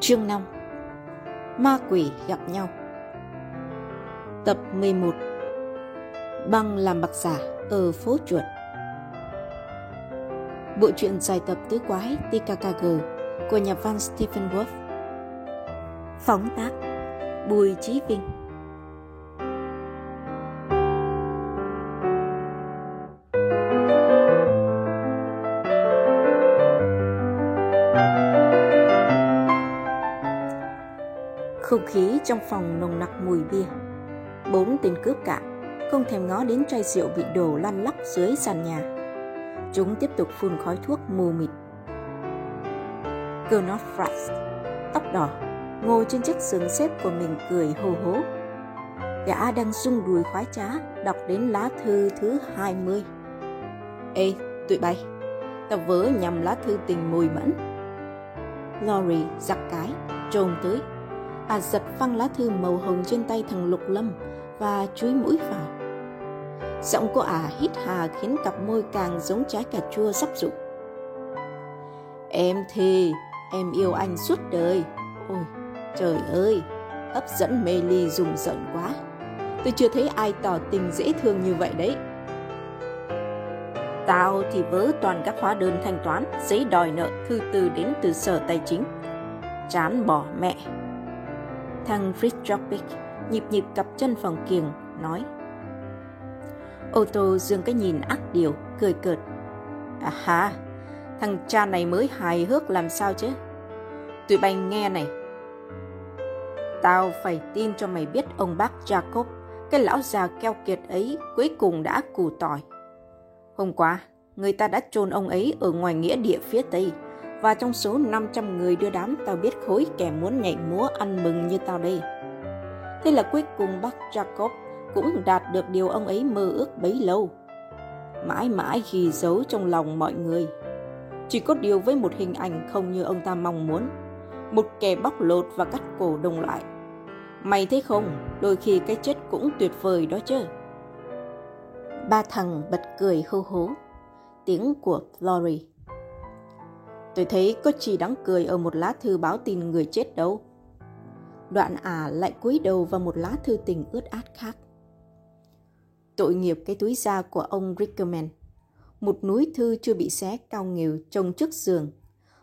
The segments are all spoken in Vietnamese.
Chương 5 Ma quỷ gặp nhau. Tập 11 Băng làm bạc giả ở phố chuột. Bộ truyện dài tập tứ quái TKKG của nhà văn Stephen Wolf. Phóng tác Bùi Chí Vinh. Không khí trong phòng nồng nặc mùi bia. Bốn tên cướp cả, không thèm ngó đến chai rượu bị đổ lăn lóc dưới sàn nhà. Chúng tiếp tục phun khói thuốc mù mịt. Gernot Frost, tóc đỏ, ngồi trên chiếc giường xếp của mình cười hô hố. Gã đang rung đùi khoái trá, đọc đến lá thư thứ 20. Ê, tụi bay, tao vớ nhầm lá thư tình mùi mẫn. Lori giặc cái, trồm tới, bà giật phăng lá thư màu hồng trên tay thằng Lục Lâm và chúi mũi vào. Giọng cô ả à hít hà khiến cặp môi càng giống trái cà chua sắp rụng. Em thì, em yêu anh suốt đời. Ôi, trời ơi, hấp dẫn mê ly rùng rợn quá. Tôi chưa thấy ai tỏ tình dễ thương như vậy đấy. Tao thì vớ toàn các hóa đơn thanh toán, giấy đòi nợ, thư từ đến từ sở tài chính. Chán bỏ mẹ. Thằng Fritz nhịp nhịp cặp chân phòng kiềng, nói. Ô tô dương cái nhìn ác điều, cười cợt. À ha, thằng cha này mới hài hước làm sao chứ? Tụi bay nghe này. Tao phải tin cho mày biết ông bác Jacob, cái lão già keo kiệt ấy cuối cùng đã củ tỏi. Hôm qua, người ta đã chôn ông ấy ở ngoài nghĩa địa phía Tây, và trong số 500 người đưa đám tao biết khối kẻ muốn nhảy múa ăn mừng như tao đây. Thế là cuối cùng bác Jacob cũng đạt được điều ông ấy mơ ước bấy lâu. Mãi mãi ghi dấu trong lòng mọi người. Chỉ có điều với một hình ảnh không như ông ta mong muốn. Một kẻ bóc lột và cắt cổ đồng loại. Mày thấy không, đôi khi cái chết cũng tuyệt vời đó chứ. Ba thằng bật cười hô hố. Tiếng của Lori. Tôi thấy có chỉ đáng cười ở một lá thư báo tin người chết đâu. Đoạn ả à lại cúi đầu vào một lá thư tình ướt át khác. Tội nghiệp cái túi da của ông Rickerman. Một núi thư chưa bị xé cao nghều trông trước giường.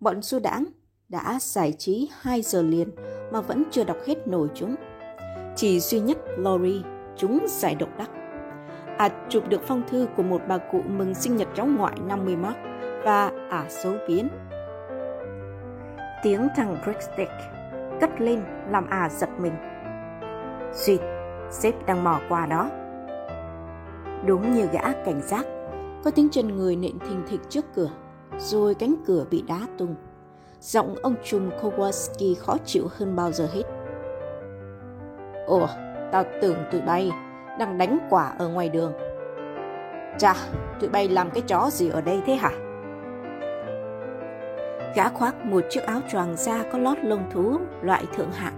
Bọn du đãng đã giải trí 2 giờ liền mà vẫn chưa đọc hết nổi chúng. Chỉ duy nhất Lori, chúng giải độc đắc. À chụp được phong thư của một bà cụ mừng sinh nhật cháu ngoại 50 mark và ả à xấu biến. Tiếng thằng Brickstick cất lên làm ả à giật mình. Duyệt, sếp đang mò qua đó. Đúng như gã cảnh giác, có tiếng chân người nện thình thịch trước cửa, rồi cánh cửa bị đá tung. Giọng ông trùm Kowalski khó chịu hơn bao giờ hết. Ồ, tao tưởng tụi bay đang đánh quả ở ngoài đường. Chà, tụi bay làm cái chó gì ở đây thế hả? Gã khoác một chiếc áo choàng da có lót lông thú loại thượng hạng.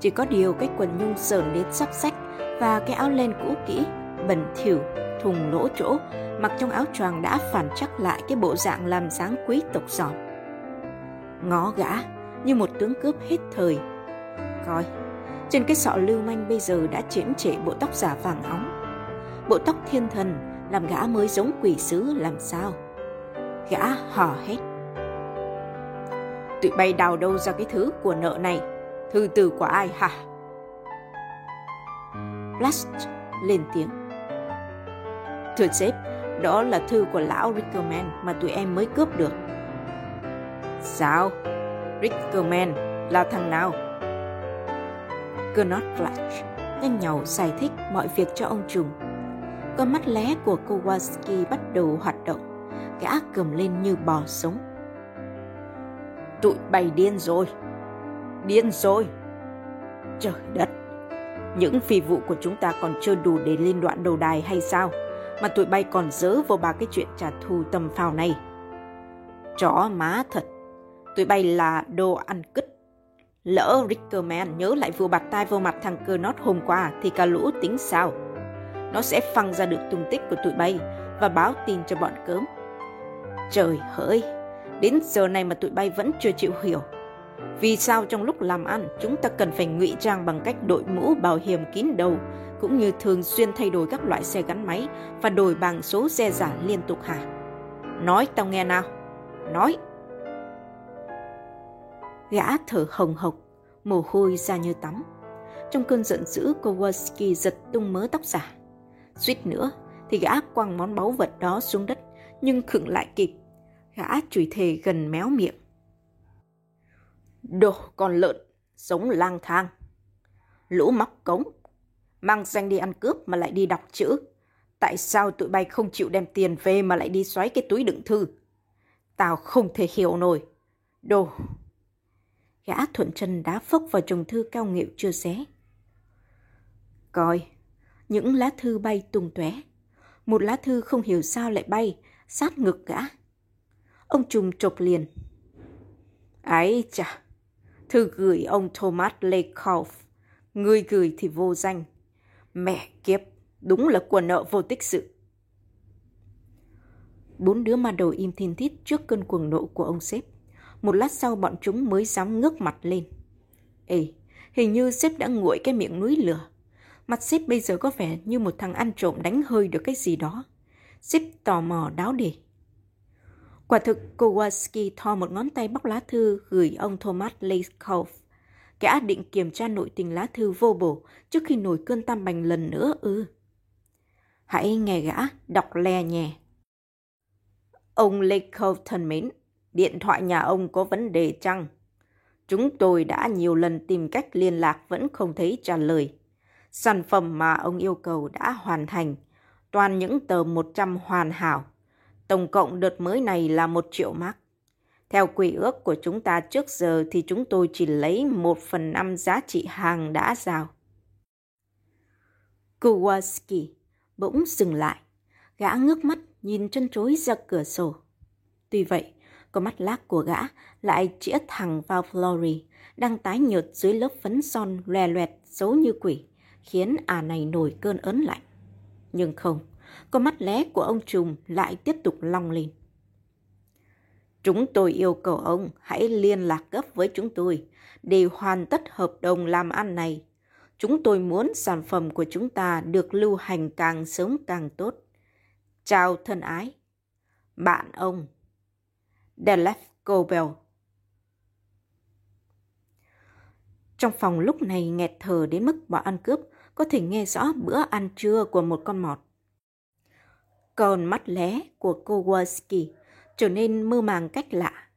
Chỉ có điều cái quần nhung sờn đến sắp sách và cái áo len cũ kỹ, bẩn thỉu, thùng lỗ chỗ, mặc trong áo choàng đã phản chắc lại cái bộ dạng làm dáng quý tộc giòn, Ngó gã như một tướng cướp hết thời. Coi, trên cái sọ lưu manh bây giờ đã triển trệ bộ tóc giả vàng óng. Bộ tóc thiên thần làm gã mới giống quỷ sứ làm sao. Gã hò hét tụi bay đào đâu ra cái thứ của nợ này? Thư từ của ai hả? Blast lên tiếng. Thưa sếp, đó là thư của lão Rickerman mà tụi em mới cướp được. Sao? Rickerman là thằng nào? Gernot Flash nhanh nhau giải thích mọi việc cho ông trùng. Con mắt lé của Kowalski bắt đầu hoạt động, gã cầm lên như bò sống Tụi bay điên rồi. Điên rồi. Trời đất. Những phi vụ của chúng ta còn chưa đủ để lên đoạn đầu đài hay sao? Mà tụi bay còn dớ vào ba cái chuyện trả thù tầm phào này. Chó má thật. Tụi bay là đồ ăn cứt. Lỡ Rickerman nhớ lại vừa bạt tai vô mặt thằng cơ nót hôm qua thì cả lũ tính sao? Nó sẽ phăng ra được tung tích của tụi bay và báo tin cho bọn cớm. Trời hỡi! Đến giờ này mà tụi bay vẫn chưa chịu hiểu. Vì sao trong lúc làm ăn chúng ta cần phải ngụy trang bằng cách đội mũ bảo hiểm kín đầu cũng như thường xuyên thay đổi các loại xe gắn máy và đổi bằng số xe giả liên tục hả? Nói tao nghe nào. Nói. Gã thở hồng hộc, mồ hôi ra như tắm. Trong cơn giận dữ, Kowalski giật tung mớ tóc giả. Suýt nữa thì gã quăng món báu vật đó xuống đất, nhưng khựng lại kịp. Gã chửi thề gần méo miệng. Đồ con lợn, sống lang thang. Lũ móc cống, mang danh đi ăn cướp mà lại đi đọc chữ. Tại sao tụi bay không chịu đem tiền về mà lại đi xoáy cái túi đựng thư? Tao không thể hiểu nổi. Đồ. Gã thuận chân đá phốc vào chồng thư cao nghịu chưa xé. Coi, những lá thư bay tung tóe. Một lá thư không hiểu sao lại bay, sát ngực gã. Ông trùng chộp liền. Ái chà, thư gửi ông Thomas Lecoff, Người gửi thì vô danh. Mẹ kiếp, đúng là quần nợ vô tích sự. Bốn đứa ma đầu im thiên thít trước cơn cuồng nộ của ông sếp. Một lát sau bọn chúng mới dám ngước mặt lên. Ê, hình như sếp đã nguội cái miệng núi lửa. Mặt sếp bây giờ có vẻ như một thằng ăn trộm đánh hơi được cái gì đó. Sếp tò mò đáo để. Quả thực, Kowalski thò một ngón tay bóc lá thư gửi ông Thomas Lakoff. Gã định kiểm tra nội tình lá thư vô bổ trước khi nổi cơn tam bành lần nữa ư. Hãy nghe gã đọc le nhẹ. Ông Lakoff thân mến, điện thoại nhà ông có vấn đề chăng? Chúng tôi đã nhiều lần tìm cách liên lạc vẫn không thấy trả lời. Sản phẩm mà ông yêu cầu đã hoàn thành, toàn những tờ 100 hoàn hảo. Tổng cộng đợt mới này là 1 triệu mark. Theo quy ước của chúng ta trước giờ thì chúng tôi chỉ lấy 1 phần 5 giá trị hàng đã giao. Kowalski bỗng dừng lại. Gã ngước mắt nhìn chân chối ra cửa sổ. Tuy vậy, con mắt lác của gã lại chĩa thẳng vào Flory, đang tái nhợt dưới lớp phấn son loè loẹt xấu như quỷ khiến à này nổi cơn ớn lạnh. Nhưng không, con mắt lé của ông trùm lại tiếp tục long lên. Chúng tôi yêu cầu ông hãy liên lạc gấp với chúng tôi để hoàn tất hợp đồng làm ăn này. Chúng tôi muốn sản phẩm của chúng ta được lưu hành càng sớm càng tốt. Chào thân ái. Bạn ông. Delef Gobel. Trong phòng lúc này nghẹt thở đến mức bọn ăn cướp có thể nghe rõ bữa ăn trưa của một con mọt. Còn mắt lé của Kowalski trở nên mơ màng cách lạ.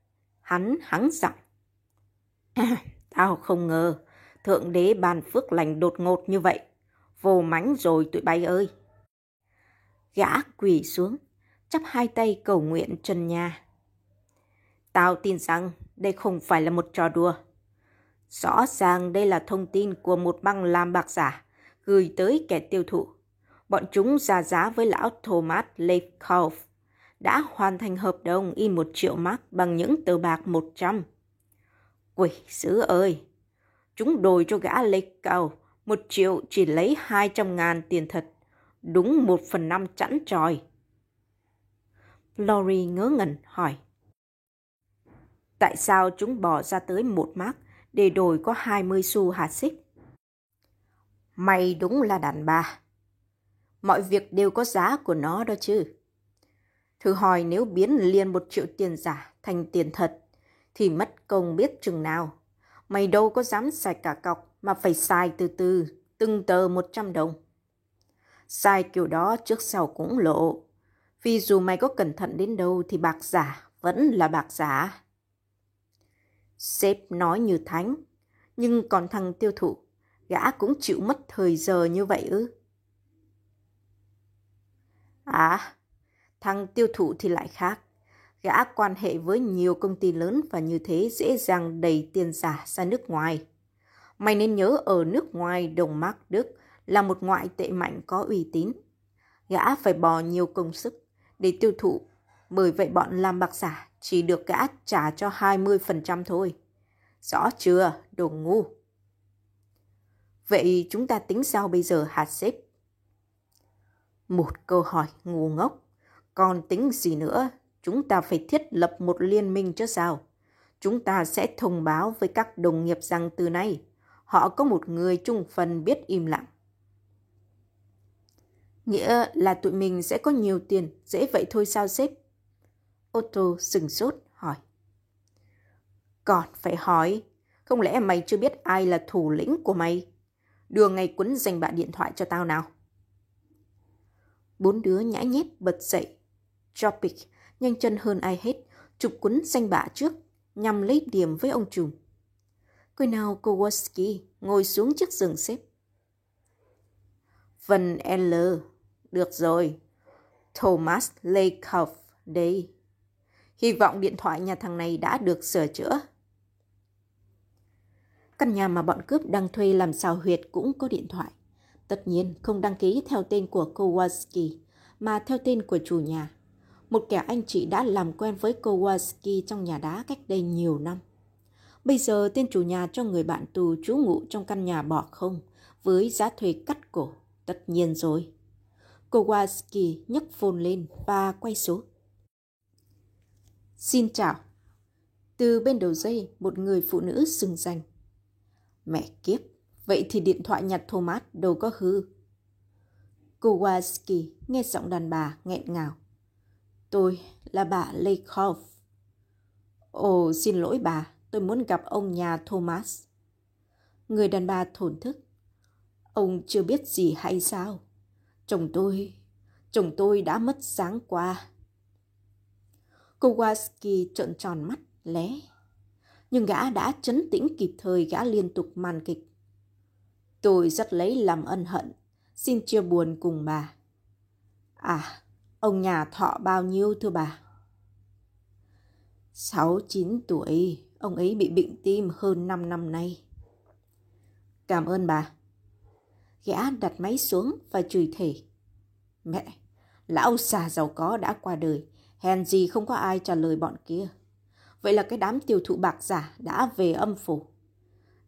Hắn hắng giọng. À, tao không ngờ, Thượng đế ban phước lành đột ngột như vậy. Vô mánh rồi tụi bay ơi. Gã quỳ xuống, chắp hai tay cầu nguyện trần nhà. Tao tin rằng đây không phải là một trò đùa. Rõ ràng đây là thông tin của một băng làm bạc giả gửi tới kẻ tiêu thụ. Bọn chúng ra giá với lão Thomas Leifkauf đã hoàn thành hợp đồng in một triệu mark bằng những tờ bạc 100. Quỷ sứ ơi! Chúng đổi cho gã Leifkauf một triệu chỉ lấy 200 ngàn tiền thật. Đúng một phần năm chẵn tròi. Lori ngớ ngẩn hỏi. Tại sao chúng bỏ ra tới một mark để đổi có 20 xu hạt xích? Mày đúng là đàn bà. Mọi việc đều có giá của nó đó chứ. Thử hỏi nếu biến liền một triệu tiền giả thành tiền thật, thì mất công biết chừng nào. Mày đâu có dám xài cả cọc mà phải xài từ từ, từng tờ một trăm đồng. Xài kiểu đó trước sau cũng lộ. Vì dù mày có cẩn thận đến đâu thì bạc giả vẫn là bạc giả. Sếp nói như thánh, nhưng còn thằng tiêu thụ gã cũng chịu mất thời giờ như vậy ư? À, thằng tiêu thụ thì lại khác. Gã quan hệ với nhiều công ty lớn và như thế dễ dàng đẩy tiền giả ra nước ngoài. Mày nên nhớ ở nước ngoài đồng mark Đức là một ngoại tệ mạnh có uy tín. Gã phải bỏ nhiều công sức để tiêu thụ, bởi vậy bọn làm bạc giả chỉ được gã trả cho 20% thôi. Rõ chưa, đồ ngu. Vậy chúng ta tính sao bây giờ hạt xếp một câu hỏi ngu ngốc. Còn tính gì nữa? Chúng ta phải thiết lập một liên minh chứ sao? Chúng ta sẽ thông báo với các đồng nghiệp rằng từ nay họ có một người trung phần biết im lặng. Nghĩa là tụi mình sẽ có nhiều tiền, dễ vậy thôi sao sếp? Otto sừng sốt hỏi. Còn phải hỏi, không lẽ mày chưa biết ai là thủ lĩnh của mày? Đưa ngay cuốn danh bạ điện thoại cho tao nào. Bốn đứa nhã nhép bật dậy. Tropic nhanh chân hơn ai hết, chụp cuốn danh bạ trước, nhằm lấy điểm với ông trùm. Cười nào Kowalski ngồi xuống chiếc giường xếp. Vân L. Được rồi. Thomas Lakoff đây. Hy vọng điện thoại nhà thằng này đã được sửa chữa. Căn nhà mà bọn cướp đang thuê làm xào huyệt cũng có điện thoại. Tất nhiên không đăng ký theo tên của Kowalski, mà theo tên của chủ nhà. Một kẻ anh chị đã làm quen với Kowalski trong nhà đá cách đây nhiều năm. Bây giờ tên chủ nhà cho người bạn tù trú ngụ trong căn nhà bỏ không, với giá thuê cắt cổ, tất nhiên rồi. Kowalski nhấc phone lên và quay số. Xin chào. Từ bên đầu dây, một người phụ nữ xưng danh. Mẹ kiếp, vậy thì điện thoại nhặt Thomas đâu có hư. Kowalski nghe giọng đàn bà nghẹn ngào. Tôi là bà Lakoff. Ồ, xin lỗi bà, tôi muốn gặp ông nhà Thomas. Người đàn bà thổn thức. Ông chưa biết gì hay sao? Chồng tôi, chồng tôi đã mất sáng qua. Kowalski trợn tròn mắt, lé. Nhưng gã đã chấn tĩnh kịp thời gã liên tục màn kịch. Tôi rất lấy làm ân hận, xin chia buồn cùng bà. À, ông nhà thọ bao nhiêu thưa bà? Sáu chín tuổi, ông ấy bị bệnh tim hơn năm năm nay. Cảm ơn bà. Gã đặt máy xuống và chửi thề. Mẹ, lão già giàu có đã qua đời, hèn gì không có ai trả lời bọn kia. Vậy là cái đám tiêu thụ bạc giả đã về âm phủ.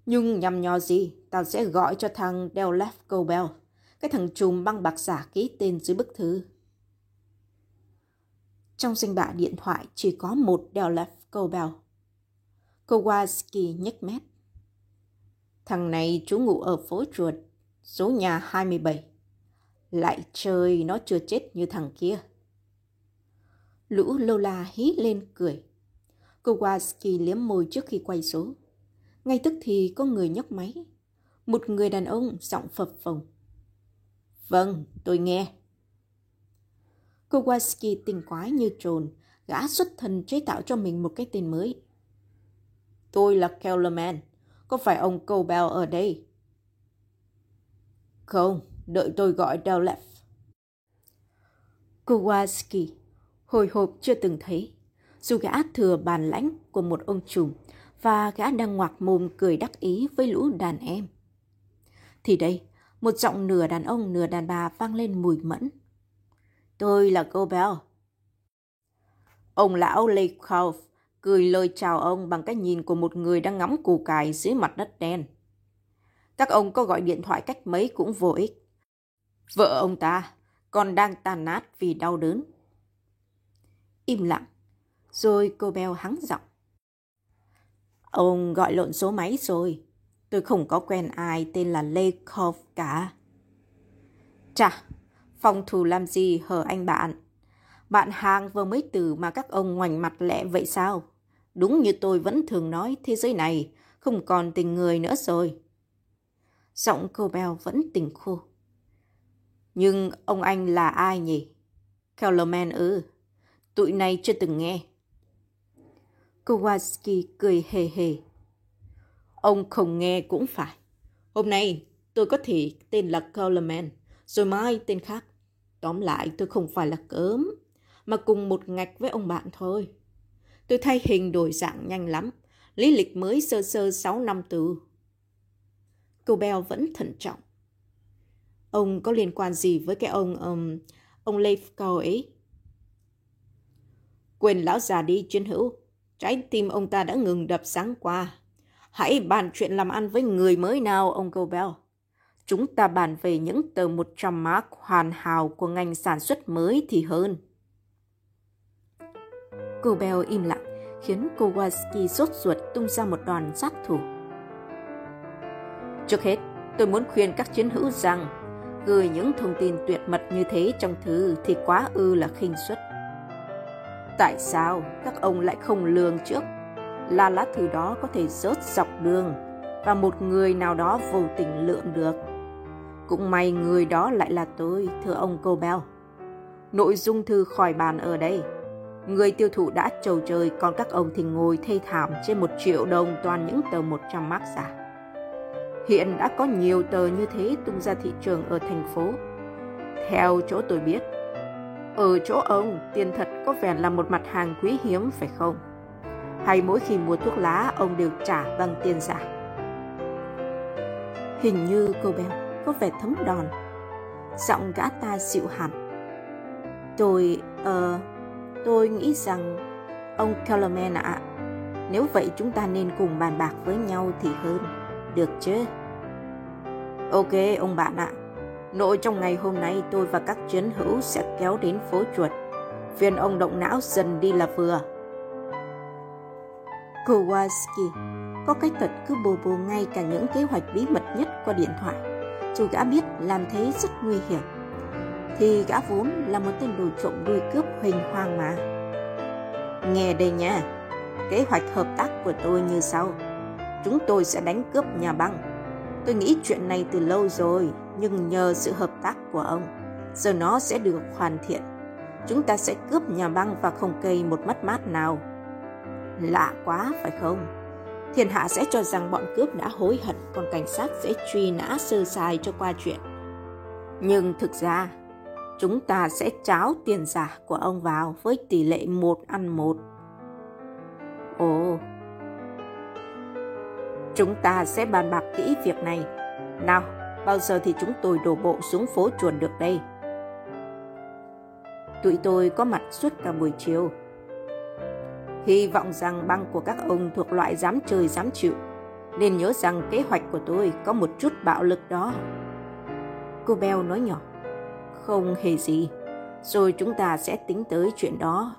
Nhưng nhằm nhò gì, tao sẽ gọi cho thằng Delef Cobell, cái thằng trùm băng bạc giả ký tên dưới bức thư. Trong danh bạ điện thoại chỉ có một Delef Cobell. Kowalski nhếch mép. Thằng này chú ngủ ở phố chuột, số nhà 27. Lại chơi nó chưa chết như thằng kia. Lũ Lola hí lên cười. Kowalski liếm môi trước khi quay số. Ngay tức thì có người nhấc máy. Một người đàn ông giọng phập phồng. Vâng, tôi nghe. Kowalski tình quái như trồn, gã xuất thần chế tạo cho mình một cái tên mới. Tôi là Kellerman, có phải ông Cobell ở đây? Không, đợi tôi gọi Dowlef. Kowalski hồi hộp chưa từng thấy, dù gã thừa bàn lãnh của một ông trùm và gã đang ngoạc mồm cười đắc ý với lũ đàn em. Thì đây, một giọng nửa đàn ông nửa đàn bà vang lên mùi mẫn. Tôi là cô Bell. Ông lão Lakehoff cười lời chào ông bằng cái nhìn của một người đang ngắm củ cải dưới mặt đất đen. Các ông có gọi điện thoại cách mấy cũng vô ích. Vợ ông ta còn đang tàn nát vì đau đớn. Im lặng, rồi cô Bell hắng giọng. Ông gọi lộn số máy rồi. Tôi không có quen ai tên là Lakoff cả. Chà, phòng thủ làm gì hở anh bạn? Bạn hàng vừa mới từ mà các ông ngoảnh mặt lẹ vậy sao? Đúng như tôi vẫn thường nói, thế giới này không còn tình người nữa rồi. Giọng cô Bell vẫn tỉnh khô. Nhưng ông anh là ai nhỉ? Kellerman ư? Tụi này chưa từng nghe. Kowalski cười hề hề. Ông không nghe cũng phải. Hôm nay tôi có thể tên là Coleman, rồi mai tên khác. Tóm lại tôi không phải là cớm, mà cùng một ngạch với ông bạn thôi. Tôi thay hình đổi dạng nhanh lắm, lý lịch mới sơ sơ 6 năm từ. Cô Bell vẫn thận trọng. Ông có liên quan gì với cái ông, um, ông Leif Cao ấy? Quên lão già đi chuyên hữu. Trái tim ông ta đã ngừng đập sáng qua. Hãy bàn chuyện làm ăn với người mới nào, ông Gobel. Chúng ta bàn về những tờ 100 mark hoàn hảo của ngành sản xuất mới thì hơn. Gobel im lặng, khiến Kowalski sốt ruột tung ra một đòn sát thủ. Trước hết, tôi muốn khuyên các chiến hữu rằng gửi những thông tin tuyệt mật như thế trong thư thì quá ư là khinh suất. Tại sao các ông lại không lường trước là lá thư đó có thể rớt dọc đường và một người nào đó vô tình lượm được? Cũng may người đó lại là tôi, thưa ông cô Bell. Nội dung thư khỏi bàn ở đây. Người tiêu thụ đã trầu trời, còn các ông thì ngồi thê thảm trên một triệu đồng toàn những tờ 100 mark giả. Hiện đã có nhiều tờ như thế tung ra thị trường ở thành phố. Theo chỗ tôi biết, ở chỗ ông, tiền thật có vẻ là một mặt hàng quý hiếm phải không? Hay mỗi khi mua thuốc lá, ông đều trả bằng tiền giả? Hình như cô bé có vẻ thấm đòn. Giọng gã ta dịu hẳn. Tôi, ờ, uh, tôi nghĩ rằng, ông Kellerman ạ, nếu vậy chúng ta nên cùng bàn bạc với nhau thì hơn. Được chứ? Ok, ông bạn ạ. Nội trong ngày hôm nay tôi và các chiến hữu sẽ kéo đến phố chuột. Phiền ông động não dần đi là vừa. Kowalski có cái tật cứ bồ bồ ngay cả những kế hoạch bí mật nhất qua điện thoại. Dù gã biết làm thế rất nguy hiểm. Thì gã vốn là một tên đồ trộm đuôi cướp huỳnh hoang mà. Nghe đây nha, kế hoạch hợp tác của tôi như sau. Chúng tôi sẽ đánh cướp nhà băng. Tôi nghĩ chuyện này từ lâu rồi, nhưng nhờ sự hợp tác của ông, giờ nó sẽ được hoàn thiện. Chúng ta sẽ cướp nhà băng và không cây một mất mát nào. Lạ quá phải không? Thiên hạ sẽ cho rằng bọn cướp đã hối hận, còn cảnh sát sẽ truy nã sơ sài cho qua chuyện. Nhưng thực ra, chúng ta sẽ cháo tiền giả của ông vào với tỷ lệ một ăn một. Ồ, chúng ta sẽ bàn bạc kỹ việc này. Nào, bao giờ thì chúng tôi đổ bộ xuống phố chuồn được đây? Tụi tôi có mặt suốt cả buổi chiều. Hy vọng rằng băng của các ông thuộc loại dám chơi dám chịu, nên nhớ rằng kế hoạch của tôi có một chút bạo lực đó. Cô Bell nói nhỏ, không hề gì, rồi chúng ta sẽ tính tới chuyện đó